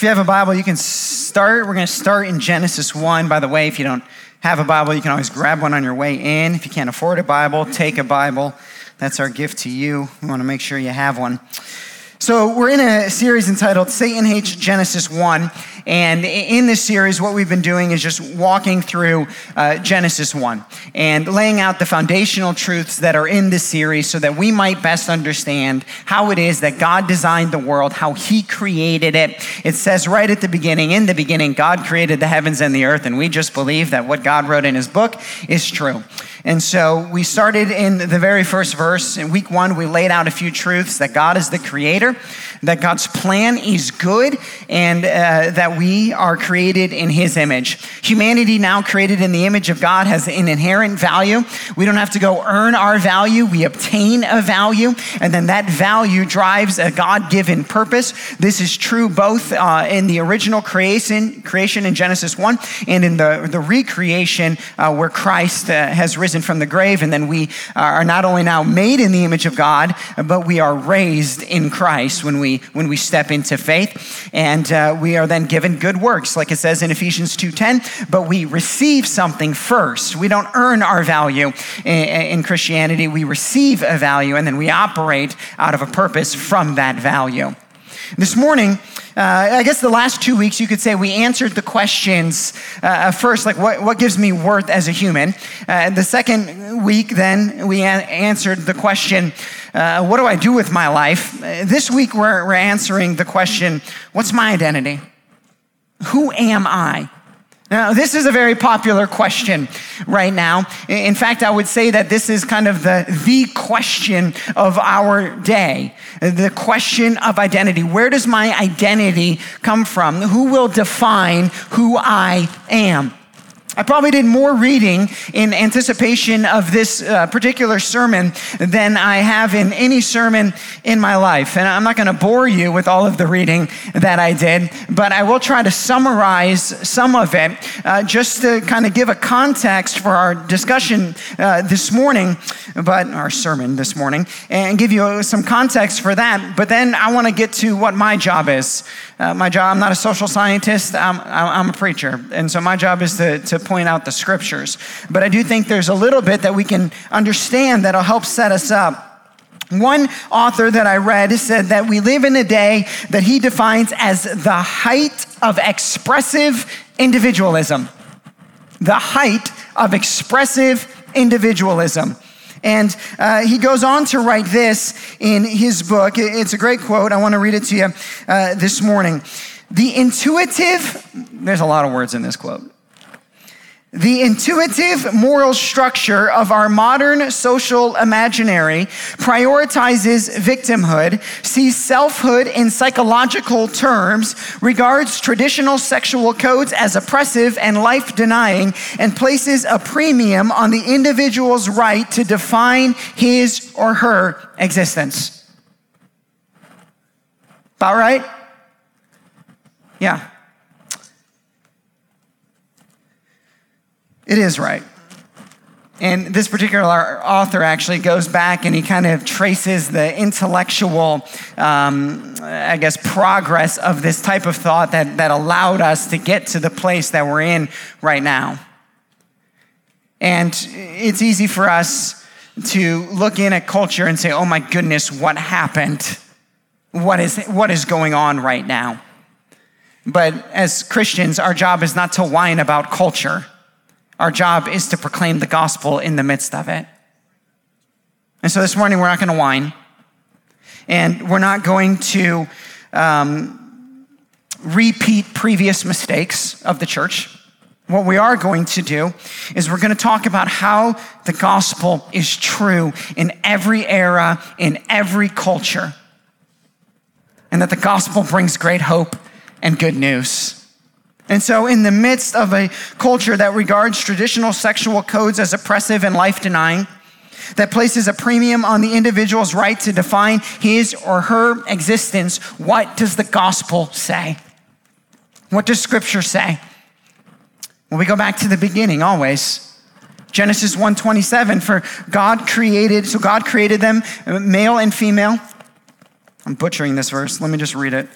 If you have a Bible, you can start. We're going to start in Genesis 1. By the way, if you don't have a Bible, you can always grab one on your way in. If you can't afford a Bible, take a Bible. That's our gift to you. We want to make sure you have one. So, we're in a series entitled Satan Hates Genesis 1. And in this series, what we've been doing is just walking through uh, Genesis 1 and laying out the foundational truths that are in this series so that we might best understand how it is that God designed the world, how He created it. It says right at the beginning, in the beginning, God created the heavens and the earth. And we just believe that what God wrote in His book is true. And so we started in the very first verse. In week one, we laid out a few truths that God is the creator, that God's plan is good, and uh, that we are created in his image. Humanity, now created in the image of God, has an inherent value. We don't have to go earn our value, we obtain a value, and then that value drives a God given purpose. This is true both uh, in the original creation, creation in Genesis 1 and in the, the recreation uh, where Christ uh, has risen from the grave, and then we are not only now made in the image of God, but we are raised in Christ when we when we step into faith, and uh, we are then given good works, like it says in Ephesians two ten. But we receive something first. We don't earn our value in, in Christianity. We receive a value, and then we operate out of a purpose from that value. This morning, uh, I guess the last two weeks, you could say we answered the questions uh, first, like what, what gives me worth as a human? Uh, the second week, then, we a- answered the question, uh, what do I do with my life? Uh, this week, we're, we're answering the question, what's my identity? Who am I? Now, this is a very popular question right now. In fact, I would say that this is kind of the, the question of our day. The question of identity. Where does my identity come from? Who will define who I am? I probably did more reading in anticipation of this uh, particular sermon than I have in any sermon in my life. And I'm not going to bore you with all of the reading that I did, but I will try to summarize some of it uh, just to kind of give a context for our discussion uh, this morning, but our sermon this morning, and give you some context for that. But then I want to get to what my job is. Uh, my job, I'm not a social scientist, I'm, I'm a preacher. And so my job is to, to point out the scriptures. But I do think there's a little bit that we can understand that'll help set us up. One author that I read said that we live in a day that he defines as the height of expressive individualism. The height of expressive individualism. And uh, he goes on to write this in his book. It's a great quote. I want to read it to you uh, this morning. The intuitive, there's a lot of words in this quote. The intuitive moral structure of our modern social imaginary prioritizes victimhood, sees selfhood in psychological terms, regards traditional sexual codes as oppressive and life denying, and places a premium on the individual's right to define his or her existence. About right? Yeah. It is right. And this particular author actually goes back and he kind of traces the intellectual, um, I guess, progress of this type of thought that, that allowed us to get to the place that we're in right now. And it's easy for us to look in at culture and say, oh my goodness, what happened? What is, what is going on right now? But as Christians, our job is not to whine about culture. Our job is to proclaim the gospel in the midst of it. And so this morning, we're not going to whine. And we're not going to um, repeat previous mistakes of the church. What we are going to do is we're going to talk about how the gospel is true in every era, in every culture, and that the gospel brings great hope and good news. And so, in the midst of a culture that regards traditional sexual codes as oppressive and life denying, that places a premium on the individual's right to define his or her existence, what does the gospel say? What does scripture say? Well, we go back to the beginning always. Genesis 1:27 for God created so God created them uh, male and female. I'm butchering this verse. Let me just read it.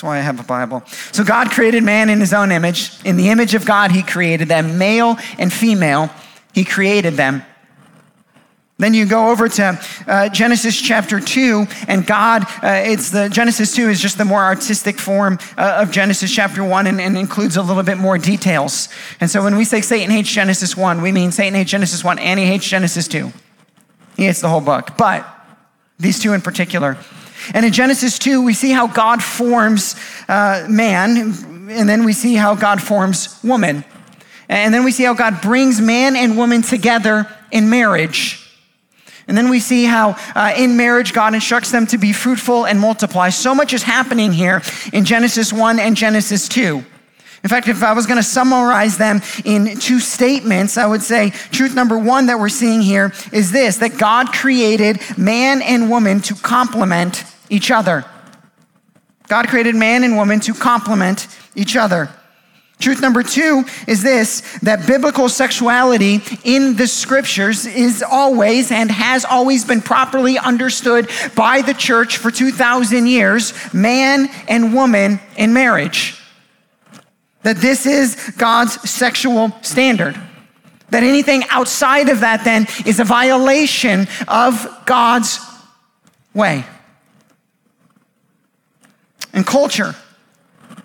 That's why I have a Bible. So God created man in his own image. In the image of God, he created them, male and female. He created them. Then you go over to uh, Genesis chapter 2, and God, uh, it's the Genesis 2 is just the more artistic form uh, of Genesis chapter 1 and, and, includes a little bit more details. And so when we say Satan hates Genesis 1, we mean Satan hates Genesis 1 and he hates Genesis 2. He hates the whole book, but these two in particular. And in Genesis 2, we see how God forms uh, man, and then we see how God forms woman. And then we see how God brings man and woman together in marriage. And then we see how uh, in marriage, God instructs them to be fruitful and multiply. So much is happening here in Genesis 1 and Genesis 2. In fact, if I was going to summarize them in two statements, I would say truth number one that we're seeing here is this that God created man and woman to complement each other. God created man and woman to complement each other. Truth number two is this that biblical sexuality in the scriptures is always and has always been properly understood by the church for 2,000 years man and woman in marriage. That this is God's sexual standard. That anything outside of that then is a violation of God's way. And culture,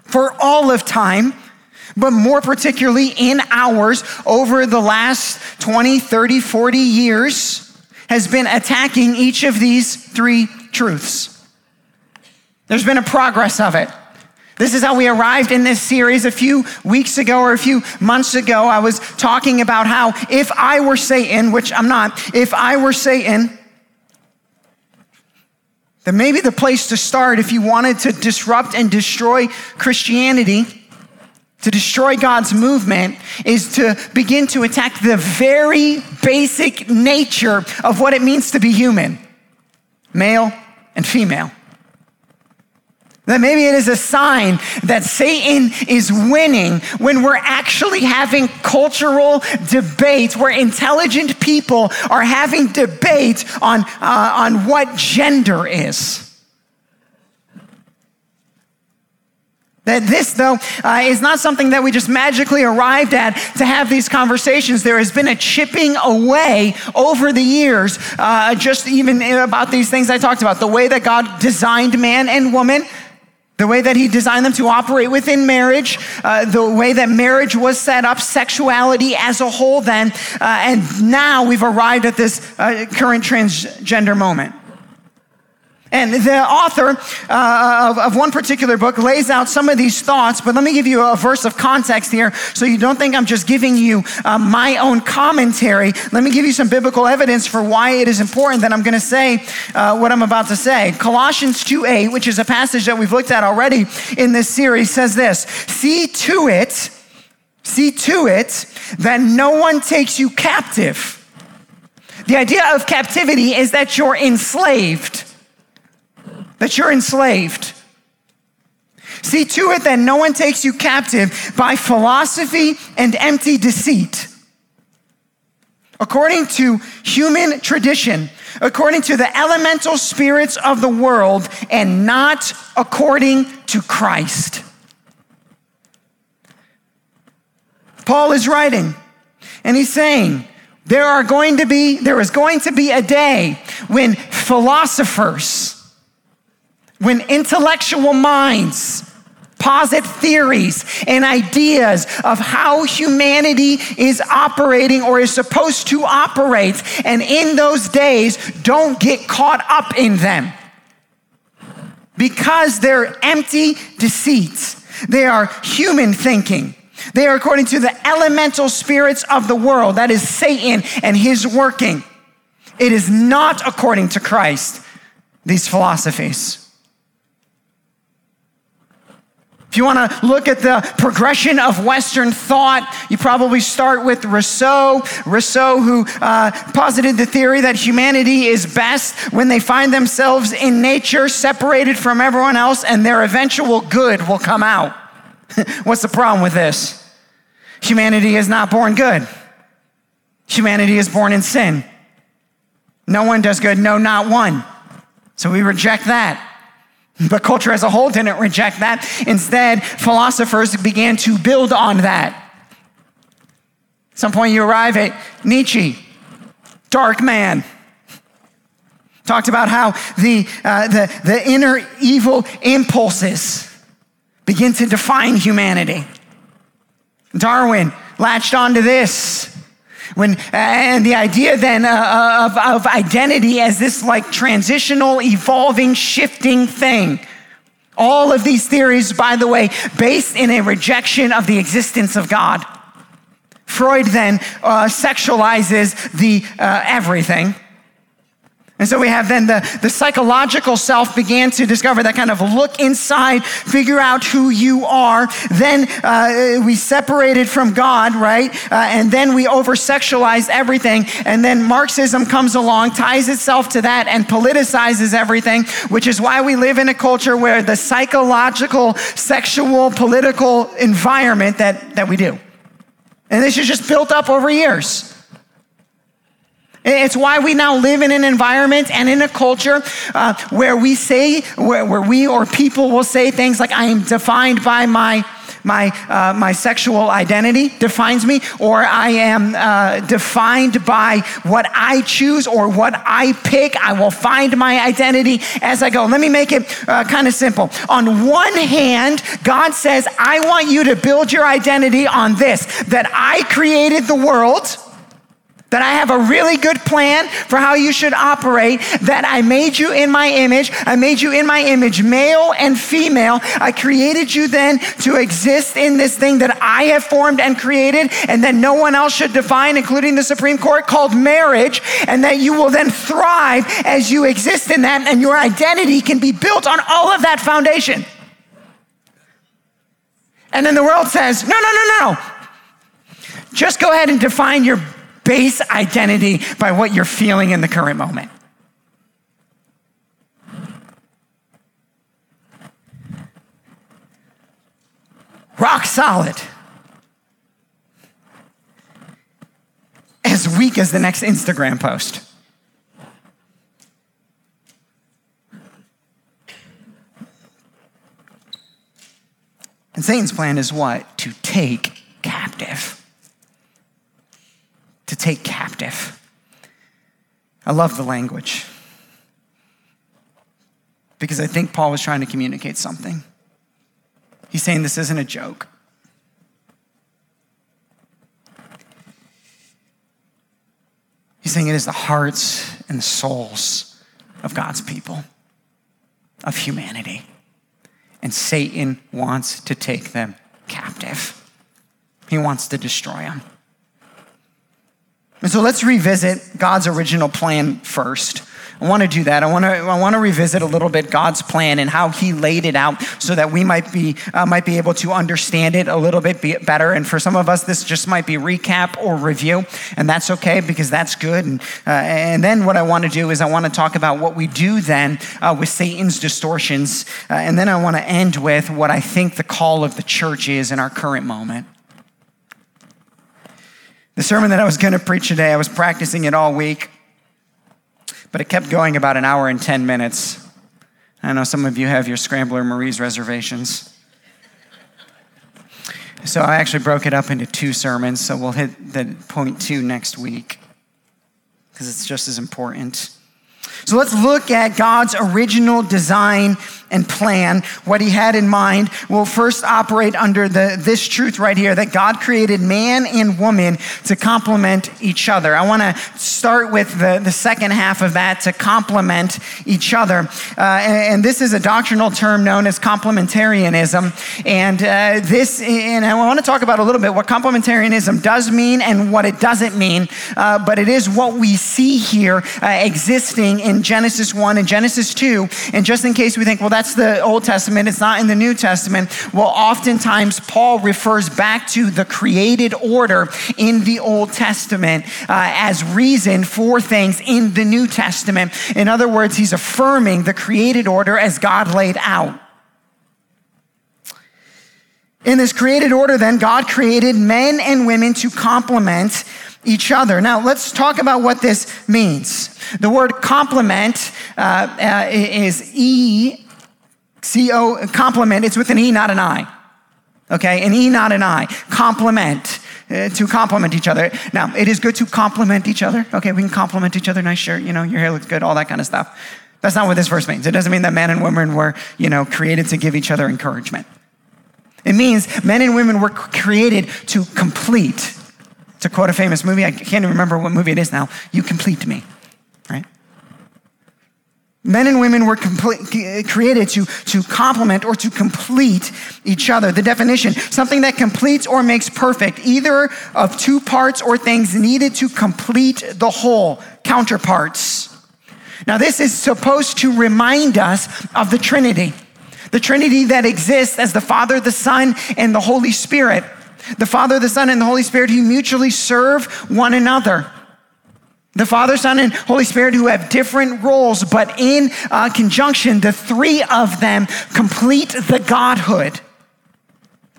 for all of time, but more particularly in ours over the last 20, 30, 40 years, has been attacking each of these three truths. There's been a progress of it. This is how we arrived in this series a few weeks ago or a few months ago. I was talking about how if I were Satan, which I'm not, if I were Satan, then maybe the place to start if you wanted to disrupt and destroy Christianity to destroy God's movement is to begin to attack the very basic nature of what it means to be human male and female. That maybe it is a sign that Satan is winning when we're actually having cultural debates, where intelligent people are having debate on, uh, on what gender is. That this, though, uh, is not something that we just magically arrived at to have these conversations. There has been a chipping away over the years, uh, just even about these things I talked about the way that God designed man and woman, the way that He designed them to operate within marriage, uh, the way that marriage was set up, sexuality as a whole, then. Uh, and now we've arrived at this uh, current transgender moment. And the author uh, of, of, one particular book lays out some of these thoughts, but let me give you a verse of context here so you don't think I'm just giving you uh, my own commentary. Let me give you some biblical evidence for why it is important that I'm going to say uh, what I'm about to say. Colossians 2 8, which is a passage that we've looked at already in this series, says this See to it, see to it that no one takes you captive. The idea of captivity is that you're enslaved that you're enslaved. See to it that no one takes you captive by philosophy and empty deceit. According to human tradition, according to the elemental spirits of the world, and not according to Christ. Paul is writing, and he's saying, there are going to be, there is going to be a day when philosophers, when intellectual minds posit theories and ideas of how humanity is operating or is supposed to operate, and in those days, don't get caught up in them because they're empty deceits. They are human thinking. They are according to the elemental spirits of the world, that is Satan and his working. It is not according to Christ, these philosophies. If you want to look at the progression of Western thought, you probably start with Rousseau. Rousseau, who uh, posited the theory that humanity is best when they find themselves in nature, separated from everyone else, and their eventual good will come out. What's the problem with this? Humanity is not born good, humanity is born in sin. No one does good, no, not one. So we reject that. But culture as a whole didn't reject that. Instead, philosophers began to build on that. At some point, you arrive at Nietzsche, dark man. Talked about how the, uh, the, the inner evil impulses begin to define humanity. Darwin latched onto this. When, and the idea then uh, uh, of, of identity as this like transitional, evolving, shifting thing. All of these theories, by the way, based in a rejection of the existence of God. Freud then uh, sexualizes the uh, everything and so we have then the, the psychological self began to discover that kind of look inside, figure out who you are. Then uh, we separated from God, right? Uh, and then we over sexualized everything. And then Marxism comes along, ties itself to that, and politicizes everything, which is why we live in a culture where the psychological, sexual, political environment that, that we do. And this is just built up over years. It's why we now live in an environment and in a culture uh, where we say, where, where, we or people will say things like, I am defined by my. My, uh, my sexual identity defines me, or I am uh, defined by what I choose or what I pick. I will find my identity as I go. Let me make it uh, kind of simple. On one hand, God says, I want you to build your identity on this that I created the world that I have a really good plan for how you should operate, that I made you in my image. I made you in my image, male and female. I created you then to exist in this thing that I have formed and created, and that no one else should define, including the Supreme Court, called marriage, and that you will then thrive as you exist in that, and your identity can be built on all of that foundation. And then the world says, no, no, no, no. Just go ahead and define your base identity by what you're feeling in the current moment. Rock solid. As weak as the next Instagram post. And Satan's plan is what? To take captive to take captive. I love the language because I think Paul was trying to communicate something. He's saying this isn't a joke. He's saying it is the hearts and the souls of God's people, of humanity. And Satan wants to take them captive, he wants to destroy them. And so let's revisit God's original plan first. I want to do that. I want to, I want to revisit a little bit God's plan and how He laid it out so that we might be, uh, might be able to understand it a little bit better. And for some of us, this just might be recap or review, and that's okay because that's good. And, uh, and then what I want to do is I want to talk about what we do then uh, with Satan's distortions. Uh, and then I want to end with what I think the call of the church is in our current moment. The sermon that I was going to preach today, I was practicing it all week, but it kept going about an hour and 10 minutes. I know some of you have your Scrambler Marie's reservations. So I actually broke it up into two sermons, so we'll hit the point two next week because it's just as important. So let's look at God's original design and plan, what he had in mind, will first operate under the, this truth right here that God created man and woman to complement each other. I want to start with the, the second half of that to complement each other. Uh, and, and, this is a doctrinal term known as complementarianism. And uh, this, and I want to talk about a little bit what complementarianism does mean and what it doesn't mean. Uh, but it is what we see here uh, existing in Genesis 1 and Genesis 2. And just in case we think, well, that's the Old Testament, it's not in the New Testament. Well, oftentimes Paul refers back to the created order in the Old Testament uh, as reason for things in the New Testament. In other words, he's affirming the created order as God laid out. In this created order, then, God created men and women to complement each other. Now, let's talk about what this means. The word complement uh, uh, is E C O, complement, it's with an E, not an I. Okay, an E, not an I. Complement. Uh, to complement each other. Now, it is good to complement each other. Okay, we can compliment each other. Nice shirt, you know, your hair looks good, all that kind of stuff. That's not what this verse means. It doesn't mean that men and women were, you know, created to give each other encouragement. It means men and women were created to complete. To quote a famous movie, I can't even remember what movie it is now. You complete me, right? Men and women were complete, created to, to complement or to complete each other. The definition something that completes or makes perfect, either of two parts or things needed to complete the whole, counterparts. Now, this is supposed to remind us of the Trinity, the Trinity that exists as the Father, the Son, and the Holy Spirit. The Father, the Son, and the Holy Spirit who mutually serve one another. The Father, Son, and Holy Spirit who have different roles, but in uh, conjunction, the three of them complete the Godhood.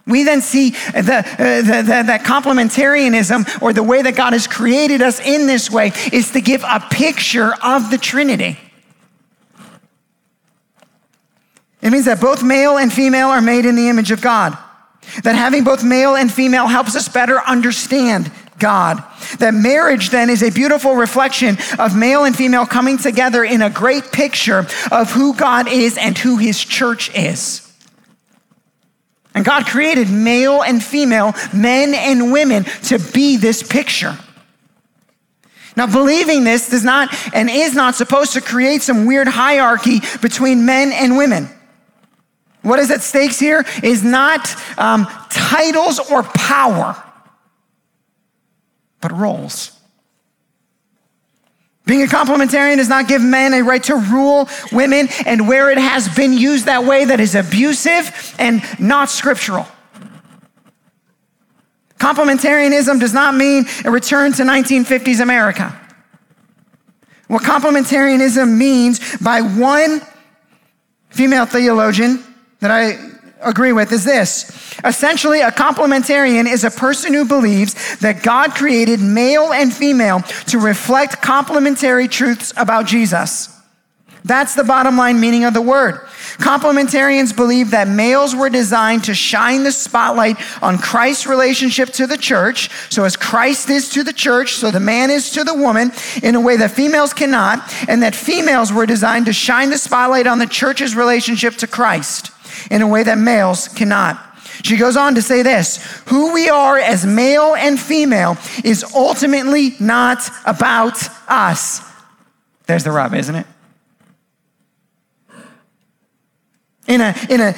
We then see the, uh, the, the, that complementarianism or the way that God has created us in this way is to give a picture of the Trinity. It means that both male and female are made in the image of God. That having both male and female helps us better understand God. That marriage then is a beautiful reflection of male and female coming together in a great picture of who God is and who his church is. And God created male and female, men and women to be this picture. Now, believing this does not and is not supposed to create some weird hierarchy between men and women. What is at stake here is not um, titles or power but roles. Being a complementarian does not give men a right to rule women, and where it has been used that way, that is abusive and not scriptural. Complementarianism does not mean a return to 1950s America. What complementarianism means by one female theologian that I agree with is this. Essentially, a complementarian is a person who believes that God created male and female to reflect complementary truths about Jesus. That's the bottom line meaning of the word. Complementarians believe that males were designed to shine the spotlight on Christ's relationship to the church. So, as Christ is to the church, so the man is to the woman in a way that females cannot, and that females were designed to shine the spotlight on the church's relationship to Christ in a way that males cannot. She goes on to say this who we are as male and female is ultimately not about us. There's the rub, isn't it? In a, in a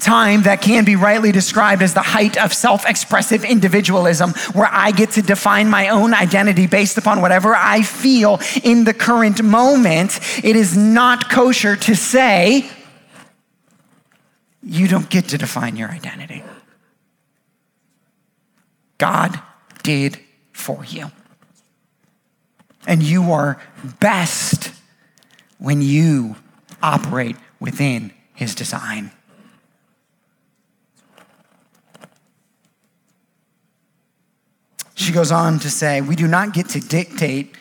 time that can be rightly described as the height of self expressive individualism, where I get to define my own identity based upon whatever I feel in the current moment, it is not kosher to say, you don't get to define your identity. God did for you. And you are best when you operate within his design. She goes on to say, We do not get to dictate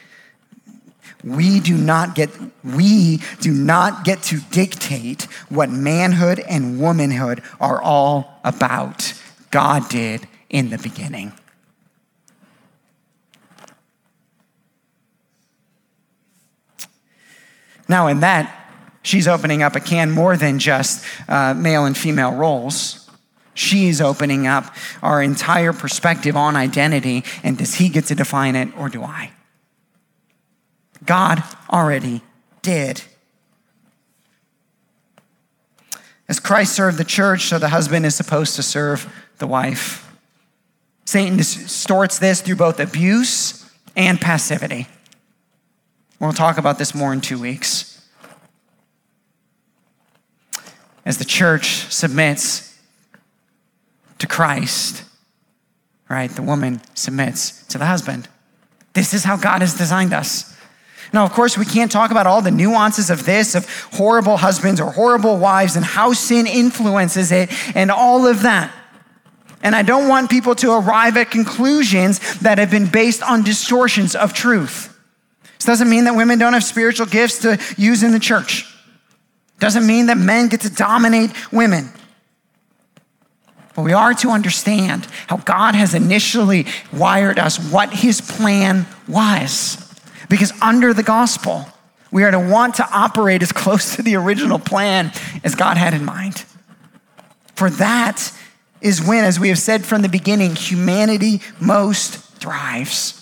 we do not get we do not get to dictate what manhood and womanhood are all about. God did in the beginning. Now, in that, she's opening up a can more than just uh, male and female roles. She's opening up our entire perspective on identity, and does he get to define it, or do I? God already did. As Christ served the church, so the husband is supposed to serve the wife. Satan distorts this through both abuse and passivity. We'll talk about this more in two weeks. As the church submits to Christ, right, the woman submits to the husband. This is how God has designed us. Now, of course, we can't talk about all the nuances of this, of horrible husbands or horrible wives, and how sin influences it, and all of that. And I don't want people to arrive at conclusions that have been based on distortions of truth. This doesn't mean that women don't have spiritual gifts to use in the church. Doesn't mean that men get to dominate women. But we are to understand how God has initially wired us, what his plan was. Because under the gospel, we are to want to operate as close to the original plan as God had in mind. For that is when, as we have said from the beginning, humanity most thrives.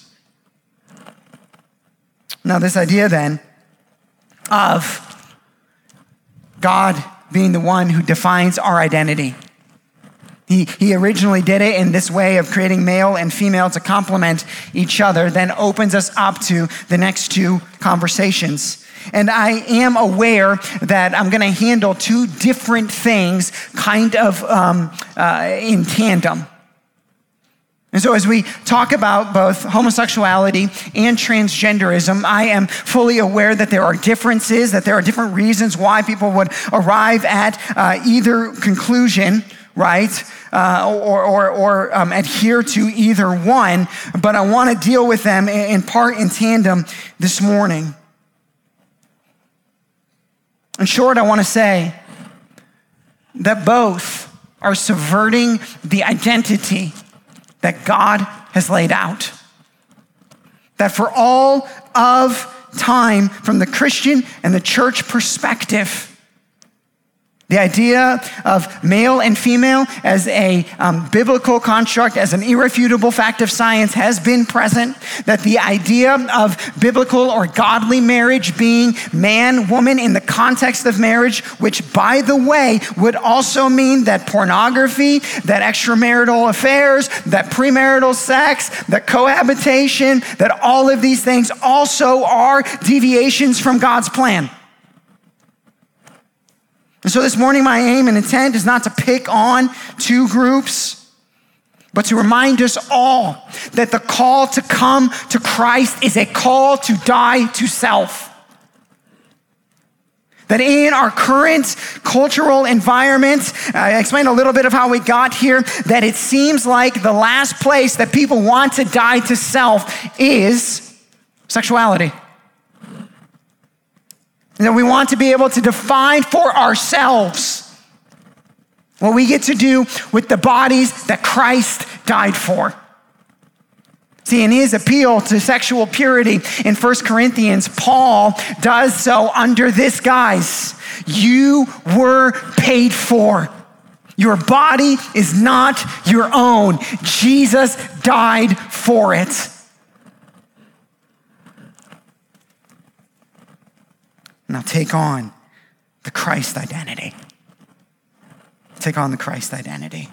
Now, this idea then of God being the one who defines our identity. He, he originally did it in this way of creating male and female to complement each other, then opens us up to the next two conversations. And I am aware that I'm going to handle two different things kind of um, uh, in tandem. And so, as we talk about both homosexuality and transgenderism, I am fully aware that there are differences, that there are different reasons why people would arrive at uh, either conclusion, right? Uh, or or, or um, adhere to either one. But I want to deal with them in part in tandem this morning. In short, I want to say that both are subverting the identity that God has laid out. That for all of time, from the Christian and the church perspective, the idea of male and female as a um, biblical construct, as an irrefutable fact of science, has been present. That the idea of biblical or godly marriage being man, woman in the context of marriage, which, by the way, would also mean that pornography, that extramarital affairs, that premarital sex, that cohabitation, that all of these things also are deviations from God's plan. And so this morning, my aim and intent is not to pick on two groups, but to remind us all that the call to come to Christ is a call to die to self. That in our current cultural environment, uh, I explained a little bit of how we got here, that it seems like the last place that people want to die to self is sexuality. And that we want to be able to define for ourselves what we get to do with the bodies that Christ died for. See, in his appeal to sexual purity in 1 Corinthians, Paul does so under this guise You were paid for. Your body is not your own. Jesus died for it. Now take on the Christ identity. Take on the Christ identity.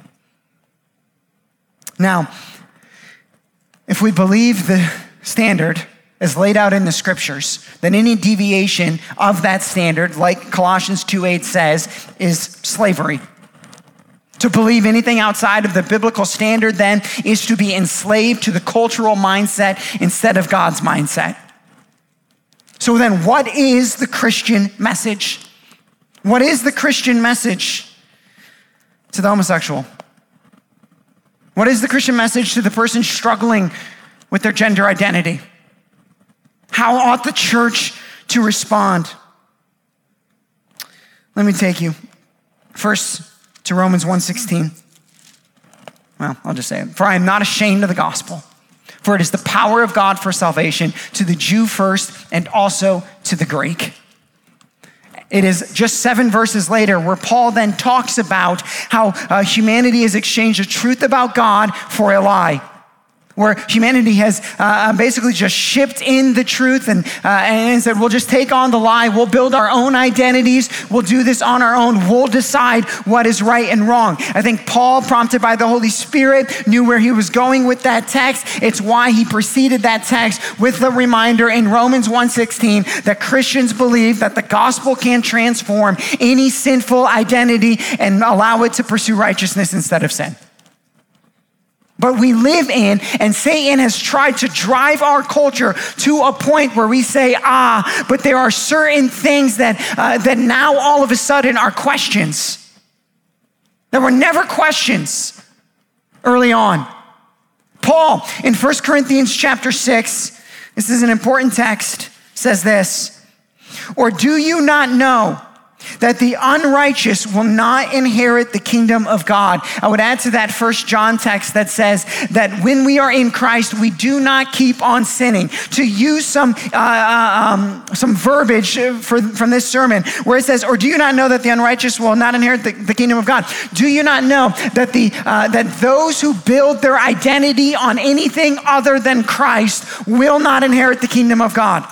Now, if we believe the standard as laid out in the scriptures, then any deviation of that standard, like Colossians 2:8 says, is slavery. To believe anything outside of the biblical standard then is to be enslaved to the cultural mindset instead of God's mindset. So then, what is the Christian message? What is the Christian message to the homosexual? What is the Christian message to the person struggling with their gender identity? How ought the church to respond? Let me take you first to Romans 1:16. Well, I'll just say it. For I am not ashamed of the gospel for it is the power of God for salvation to the Jew first and also to the Greek. It is just seven verses later where Paul then talks about how uh, humanity has exchanged the truth about God for a lie where humanity has uh, basically just shipped in the truth and, uh, and said, we'll just take on the lie. We'll build our own identities. We'll do this on our own. We'll decide what is right and wrong. I think Paul, prompted by the Holy Spirit, knew where he was going with that text. It's why he preceded that text with the reminder in Romans 1:16 that Christians believe that the gospel can transform any sinful identity and allow it to pursue righteousness instead of sin but we live in, and Satan has tried to drive our culture to a point where we say, ah, but there are certain things that, uh, that now all of a sudden are questions. There were never questions early on. Paul in 1 Corinthians chapter 6, this is an important text, says this Or do you not know that the unrighteous will not inherit the kingdom of God. I would add to that first John text that says that when we are in Christ, we do not keep on sinning. To use some, uh, uh um, some verbiage for, from this sermon where it says, or do you not know that the unrighteous will not inherit the, the kingdom of God? Do you not know that, the, uh, that those who build their identity on anything other than Christ will not inherit the kingdom of God?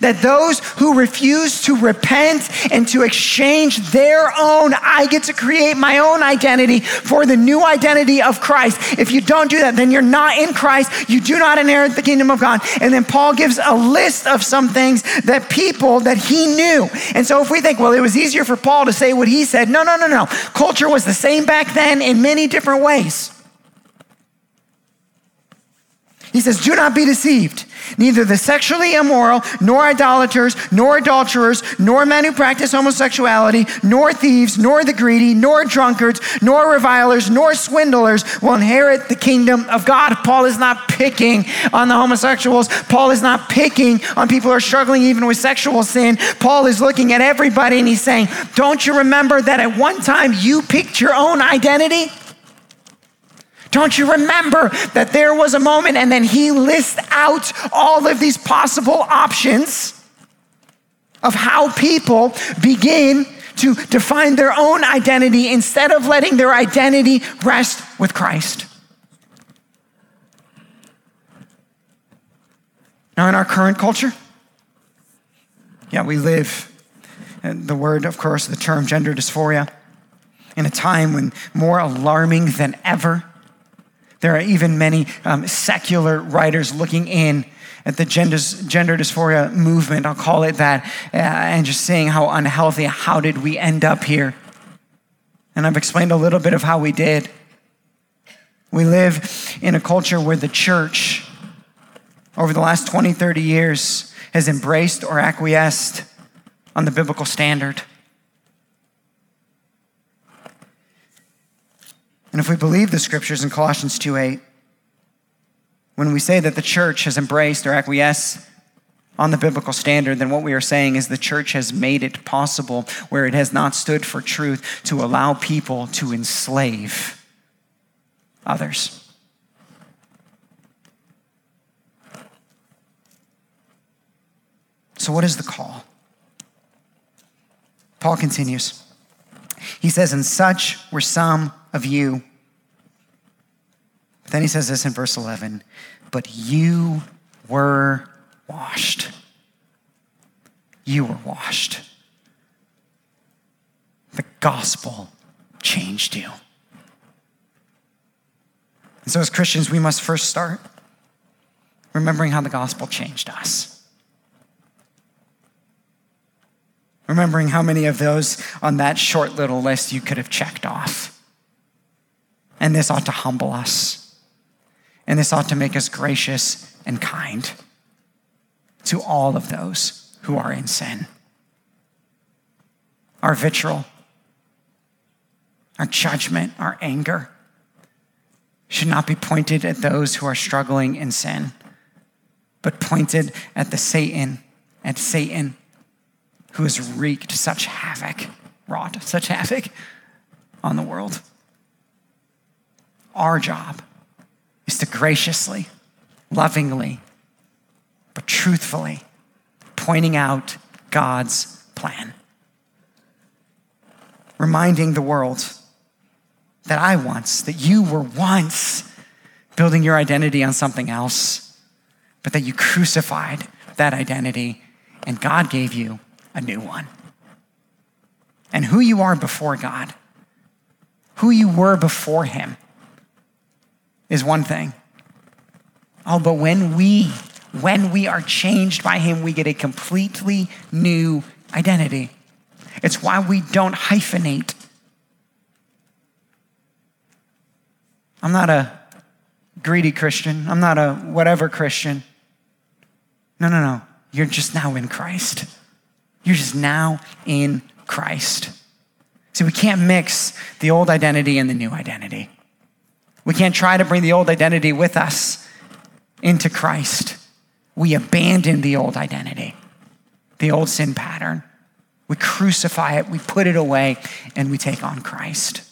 That those who refuse to repent and to exchange their own, I get to create my own identity for the new identity of Christ. If you don't do that, then you're not in Christ. You do not inherit the kingdom of God. And then Paul gives a list of some things that people that he knew. And so if we think, well, it was easier for Paul to say what he said, no, no, no, no. Culture was the same back then in many different ways. He says, Do not be deceived. Neither the sexually immoral, nor idolaters, nor adulterers, nor men who practice homosexuality, nor thieves, nor the greedy, nor drunkards, nor revilers, nor swindlers will inherit the kingdom of God. Paul is not picking on the homosexuals. Paul is not picking on people who are struggling even with sexual sin. Paul is looking at everybody and he's saying, Don't you remember that at one time you picked your own identity? Don't you remember that there was a moment and then he lists out all of these possible options of how people begin to define their own identity instead of letting their identity rest with Christ? Now, in our current culture, yeah, we live, the word, of course, the term gender dysphoria, in a time when more alarming than ever there are even many um, secular writers looking in at the gender, gender dysphoria movement, I'll call it that, uh, and just saying how unhealthy, how did we end up here? And I've explained a little bit of how we did. We live in a culture where the church, over the last 20, 30 years, has embraced or acquiesced on the biblical standard. And if we believe the scriptures in Colossians 2:8, when we say that the church has embraced or acquiesced on the biblical standard, then what we are saying is the church has made it possible where it has not stood for truth to allow people to enslave others. So, what is the call? Paul continues. He says, And such were some of you. But then he says this in verse 11 But you were washed. You were washed. The gospel changed you. And so, as Christians, we must first start remembering how the gospel changed us. Remembering how many of those on that short little list you could have checked off. And this ought to humble us. And this ought to make us gracious and kind to all of those who are in sin. Our vitriol, our judgment, our anger should not be pointed at those who are struggling in sin, but pointed at the Satan, at Satan who has wreaked such havoc, wrought such havoc on the world. Our job is to graciously, lovingly, but truthfully pointing out God's plan. Reminding the world that I once, that you were once building your identity on something else, but that you crucified that identity and God gave you a new one. And who you are before God, who you were before Him, is one thing. Oh, but when we when we are changed by him, we get a completely new identity. It's why we don't hyphenate. I'm not a greedy Christian. I'm not a whatever Christian. No, no, no. You're just now in Christ. You're just now in Christ. See, we can't mix the old identity and the new identity. We can't try to bring the old identity with us into Christ. We abandon the old identity, the old sin pattern. We crucify it, we put it away, and we take on Christ.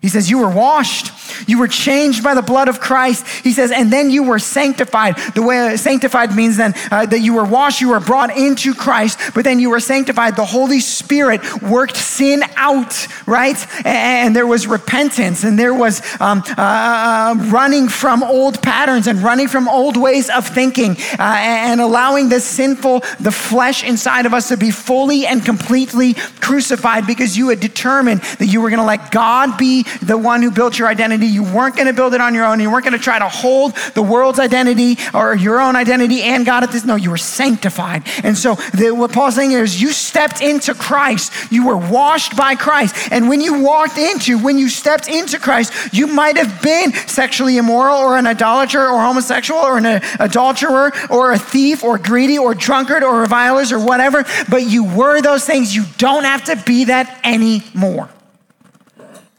He says, You were washed. You were changed by the blood of Christ. He says, and then you were sanctified. The way sanctified means then uh, that you were washed, you were brought into Christ, but then you were sanctified. The Holy Spirit worked sin out, right? And there was repentance, and there was um, uh, uh, running from old patterns and running from old ways of thinking, uh, and allowing the sinful, the flesh inside of us to be fully and completely crucified because you had determined that you were going to let God be the one who built your identity. You weren't going to build it on your own. You weren't going to try to hold the world's identity or your own identity and God at this. No, you were sanctified. And so the, what Paul's saying is you stepped into Christ. You were washed by Christ. And when you walked into, when you stepped into Christ, you might have been sexually immoral or an idolater or homosexual or an adulterer or a thief or greedy or drunkard or revilers or whatever, but you were those things. You don't have to be that anymore.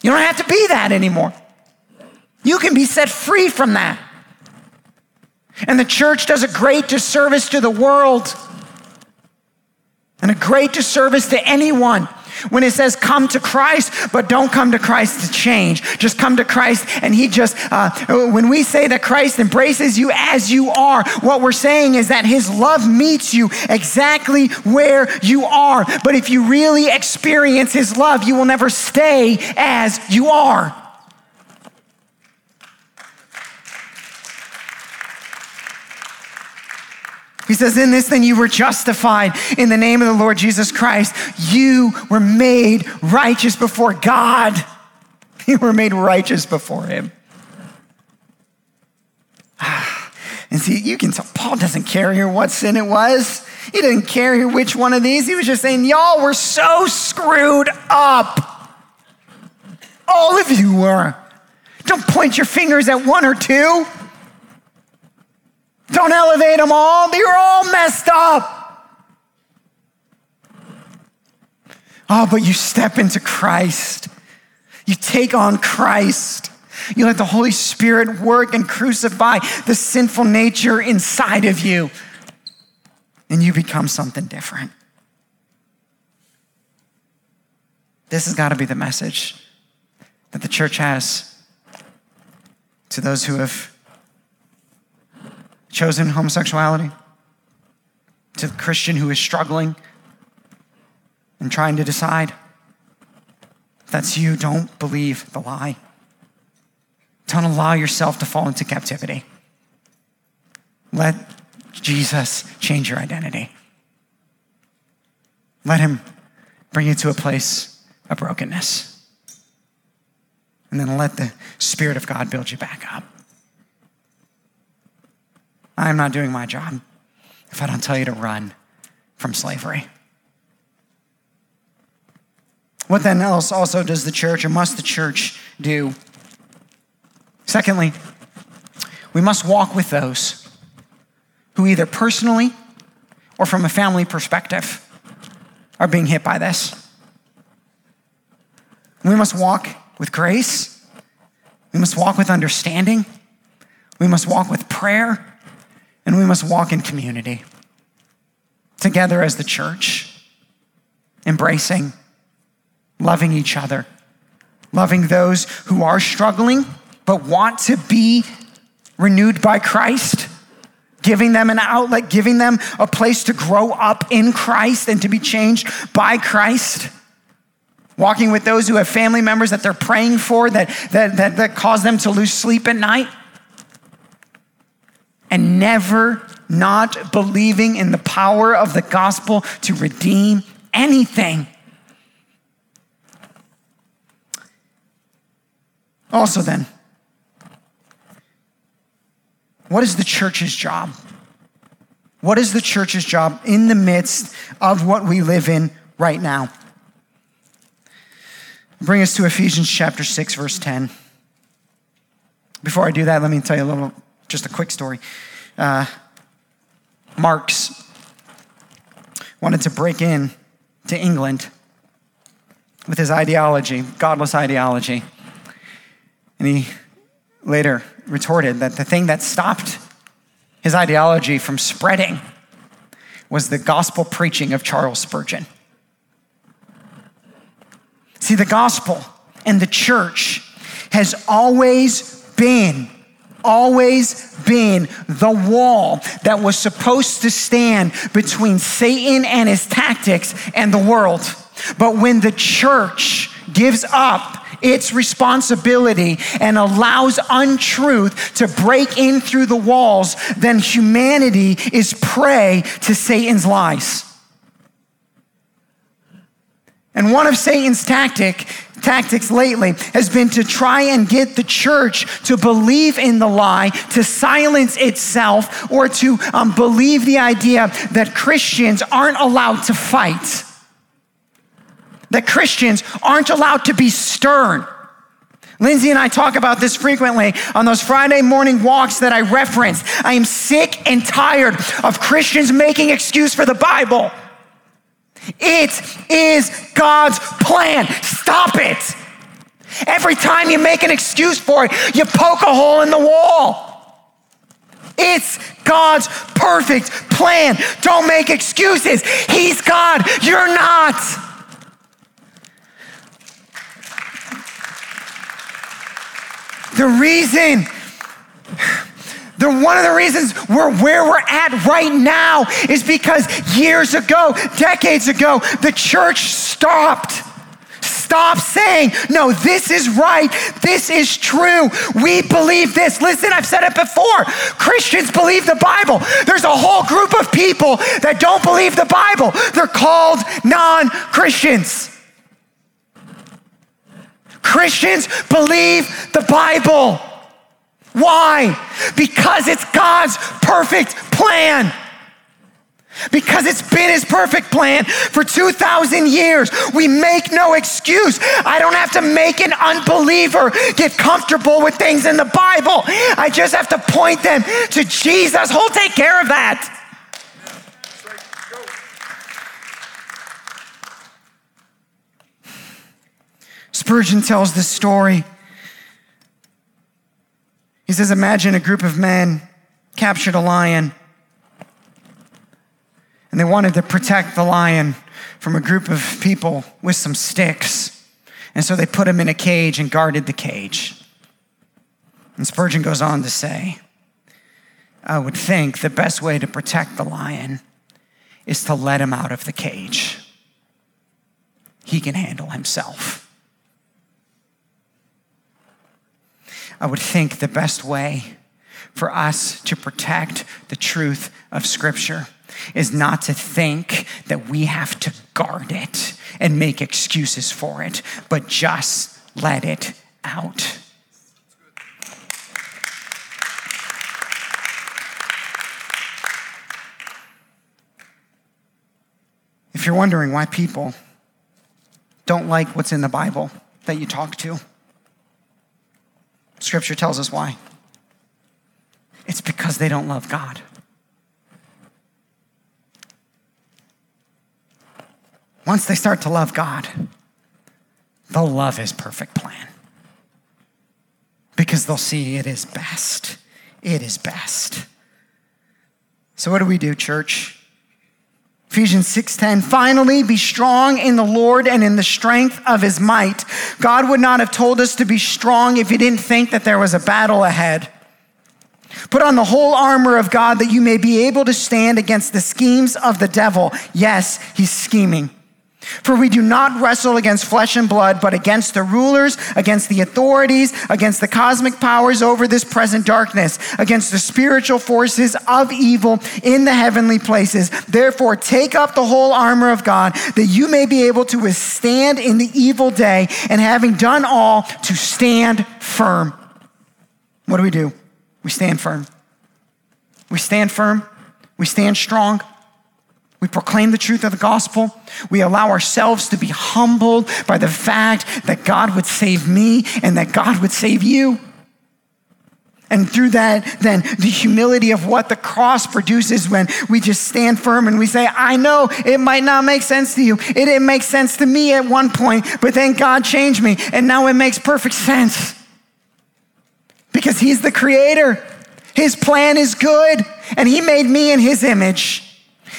You don't have to be that anymore. You can be set free from that. And the church does a great disservice to the world and a great disservice to anyone when it says come to Christ, but don't come to Christ to change. Just come to Christ, and He just, uh, when we say that Christ embraces you as you are, what we're saying is that His love meets you exactly where you are. But if you really experience His love, you will never stay as you are. He says, In this, then you were justified in the name of the Lord Jesus Christ. You were made righteous before God. You were made righteous before Him. And see, you can tell Paul doesn't care here what sin it was. He didn't care here which one of these. He was just saying, Y'all were so screwed up. All of you were. Don't point your fingers at one or two. Don't elevate them all. You're all messed up. Oh, but you step into Christ. You take on Christ. You let the Holy Spirit work and crucify the sinful nature inside of you. And you become something different. This has got to be the message that the church has to those who have chosen homosexuality, to the Christian who is struggling and trying to decide. If that's you, don't believe the lie. Don't allow yourself to fall into captivity. Let Jesus change your identity. Let him bring you to a place of brokenness. And then let the Spirit of God build you back up. I'm not doing my job if I don't tell you to run from slavery. What then else also does the church or must the church do? Secondly, we must walk with those who either personally or from a family perspective are being hit by this. We must walk with grace. We must walk with understanding. We must walk with prayer and we must walk in community together as the church, embracing, loving each other, loving those who are struggling but want to be renewed by Christ, giving them an outlet, giving them a place to grow up in Christ and to be changed by Christ. Walking with those who have family members that they're praying for that, that, that, that cause them to lose sleep at night and never not believing in the power of the gospel to redeem anything. Also, then, what is the church's job? What is the church's job in the midst of what we live in right now? Bring us to Ephesians chapter 6, verse 10. Before I do that, let me tell you a little just a quick story. Uh, Marx wanted to break in to England with his ideology, godless ideology. And he later retorted that the thing that stopped his ideology from spreading was the gospel preaching of Charles Spurgeon. See, the gospel and the church has always been, always been the wall that was supposed to stand between Satan and his tactics and the world. But when the church gives up its responsibility and allows untruth to break in through the walls, then humanity is prey to Satan's lies. And one of Satan's tactic, tactics lately has been to try and get the church to believe in the lie, to silence itself, or to um, believe the idea that Christians aren't allowed to fight that Christians aren't allowed to be stern. Lindsay and I talk about this frequently on those Friday morning walks that I referenced. I am sick and tired of Christians making excuse for the Bible. It is God's plan. Stop it. Every time you make an excuse for it, you poke a hole in the wall. It's God's perfect plan. Don't make excuses. He's God, you're not. The reason, the, one of the reasons we're where we're at right now is because years ago, decades ago, the church stopped. Stop saying, no, this is right. This is true. We believe this. Listen, I've said it before. Christians believe the Bible. There's a whole group of people that don't believe the Bible. They're called non Christians. Christians believe the Bible. Why? Because it's God's perfect plan. Because it's been his perfect plan for 2,000 years. We make no excuse. I don't have to make an unbeliever get comfortable with things in the Bible. I just have to point them to Jesus. He'll take care of that. Spurgeon tells this story. He says, Imagine a group of men captured a lion, and they wanted to protect the lion from a group of people with some sticks. And so they put him in a cage and guarded the cage. And Spurgeon goes on to say, I would think the best way to protect the lion is to let him out of the cage. He can handle himself. I would think the best way for us to protect the truth of Scripture is not to think that we have to guard it and make excuses for it, but just let it out. If you're wondering why people don't like what's in the Bible that you talk to, Scripture tells us why. It's because they don't love God. Once they start to love God, they'll love His perfect plan. Because they'll see it is best. It is best. So, what do we do, church? Ephesians 6:10 Finally be strong in the Lord and in the strength of his might. God would not have told us to be strong if he didn't think that there was a battle ahead. Put on the whole armor of God that you may be able to stand against the schemes of the devil. Yes, he's scheming. For we do not wrestle against flesh and blood, but against the rulers, against the authorities, against the cosmic powers over this present darkness, against the spiritual forces of evil in the heavenly places. Therefore, take up the whole armor of God, that you may be able to withstand in the evil day, and having done all, to stand firm. What do we do? We stand firm. We stand firm. We stand strong. We proclaim the truth of the gospel. We allow ourselves to be humbled by the fact that God would save me and that God would save you. And through that, then the humility of what the cross produces when we just stand firm and we say, I know it might not make sense to you. It didn't make sense to me at one point, but then God changed me and now it makes perfect sense. Because He's the creator, His plan is good, and He made me in His image.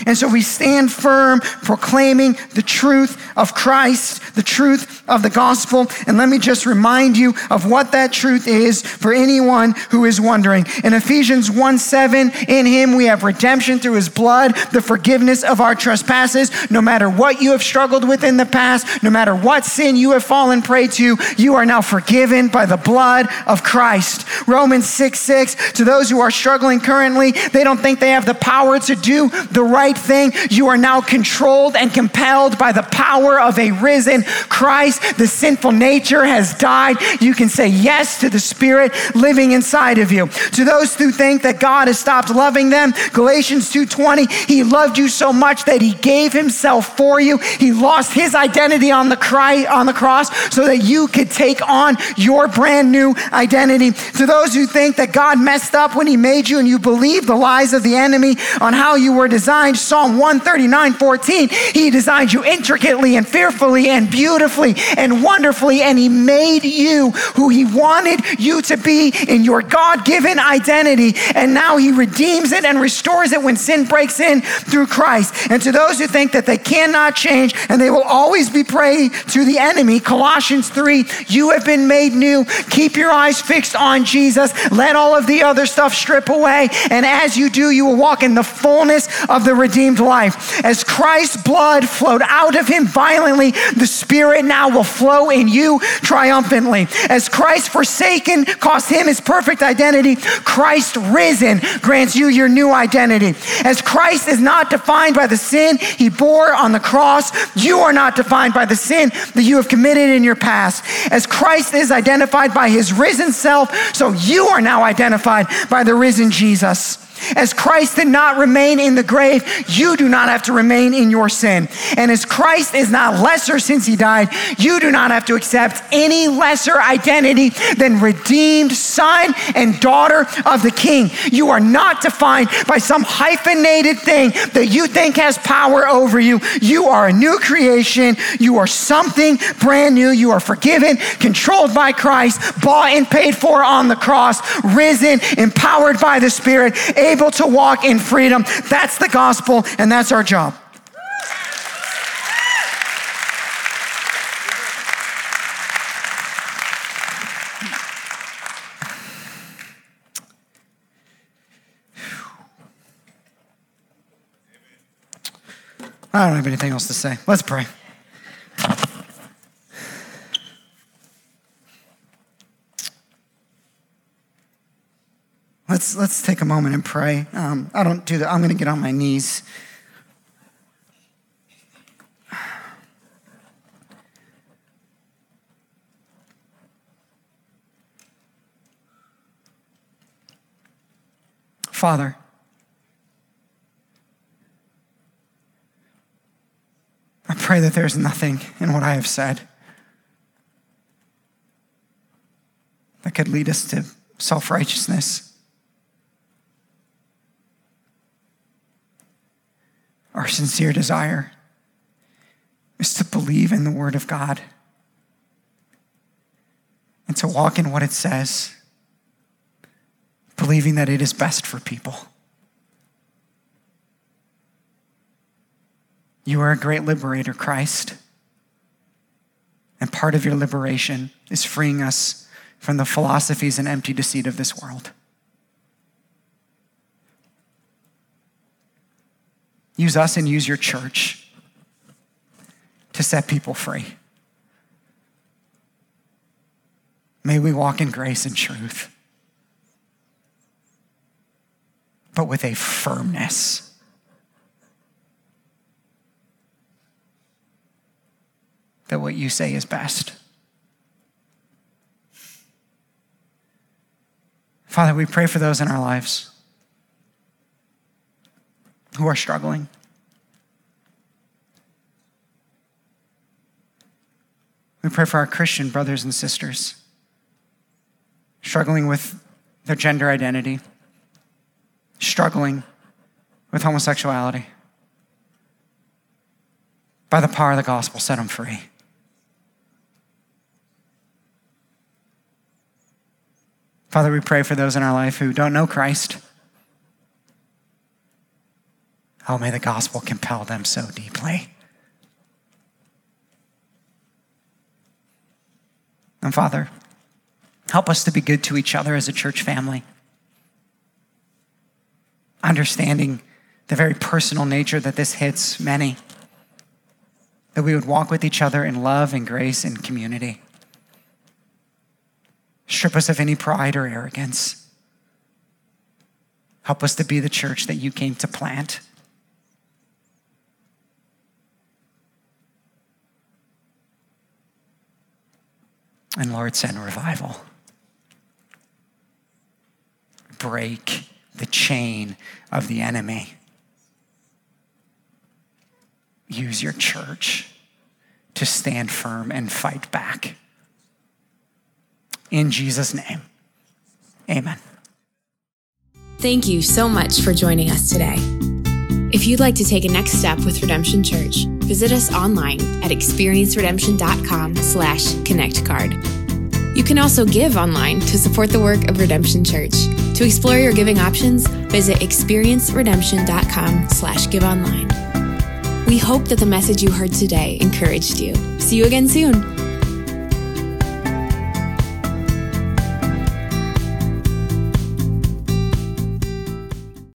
And so we stand firm, proclaiming the truth of Christ, the truth of the gospel. And let me just remind you of what that truth is for anyone who is wondering. In Ephesians 1 7, in him we have redemption through his blood, the forgiveness of our trespasses. No matter what you have struggled with in the past, no matter what sin you have fallen prey to, you are now forgiven by the blood of Christ. Romans 6 6, to those who are struggling currently, they don't think they have the power to do the right thing. You are now controlled and compelled by the power of a risen Christ. The sinful nature has died. You can say yes to the Spirit living inside of you. To those who think that God has stopped loving them, Galatians 2:20, he loved you so much that he gave himself for you. He lost his identity on the cry, on the cross so that you could take on your brand new identity. To those who think that God messed up when he made you and you believe the lies of the enemy on how you were designed, Psalm 139, 14, he designed you intricately and fearfully and beautifully and wonderfully, and he made you who he wanted you to be in your God given identity. And now he redeems it and restores it when sin breaks in through Christ. And to those who think that they cannot change and they will always be prey to the enemy, Colossians 3, you have been made new. Keep your eyes fixed on Jesus. Let all of the other stuff strip away. And as you do, you will walk in the fullness of the redeemed life. As Christ's blood flowed out of him violently, the Spirit now will flow in you triumphantly. As Christ forsaken cost him his perfect identity, Christ risen grants you your new identity. As Christ is not defined by the sin he bore on the cross, you are not defined by the sin that you have committed in your past. As Christ is identified by his risen self, so you are now identified by the risen Jesus. As Christ did not remain in the grave, you do not have to remain in your sin. And as Christ is not lesser since he died, you do not have to accept any lesser identity than redeemed son and daughter of the king. You are not defined by some hyphenated thing that you think has power over you. You are a new creation. You are something brand new. You are forgiven, controlled by Christ, bought and paid for on the cross, risen, empowered by the Spirit, able to walk in freedom. That's the gospel, and that's our job. I don't have anything else to say. Let's pray. Let's, let's take a moment and pray. Um, I don't do that. I'm going to get on my knees. Father, I pray that there's nothing in what I have said that could lead us to self righteousness. Our sincere desire is to believe in the Word of God and to walk in what it says, believing that it is best for people. You are a great liberator, Christ. And part of your liberation is freeing us from the philosophies and empty deceit of this world. Use us and use your church to set people free. May we walk in grace and truth, but with a firmness. That what you say is best. Father, we pray for those in our lives who are struggling. We pray for our Christian brothers and sisters struggling with their gender identity, struggling with homosexuality. By the power of the gospel, set them free. Father, we pray for those in our life who don't know Christ Oh, may the gospel compel them so deeply. And Father, help us to be good to each other as a church family, understanding the very personal nature that this hits many, that we would walk with each other in love and grace and community. Strip us of any pride or arrogance. Help us to be the church that you came to plant. And Lord, send revival. Break the chain of the enemy. Use your church to stand firm and fight back. In Jesus' name, amen. Thank you so much for joining us today. If you'd like to take a next step with Redemption Church, visit us online at experienceredemption.com slash connectcard. You can also give online to support the work of Redemption Church. To explore your giving options, visit experienceredemption.com slash give online. We hope that the message you heard today encouraged you. See you again soon.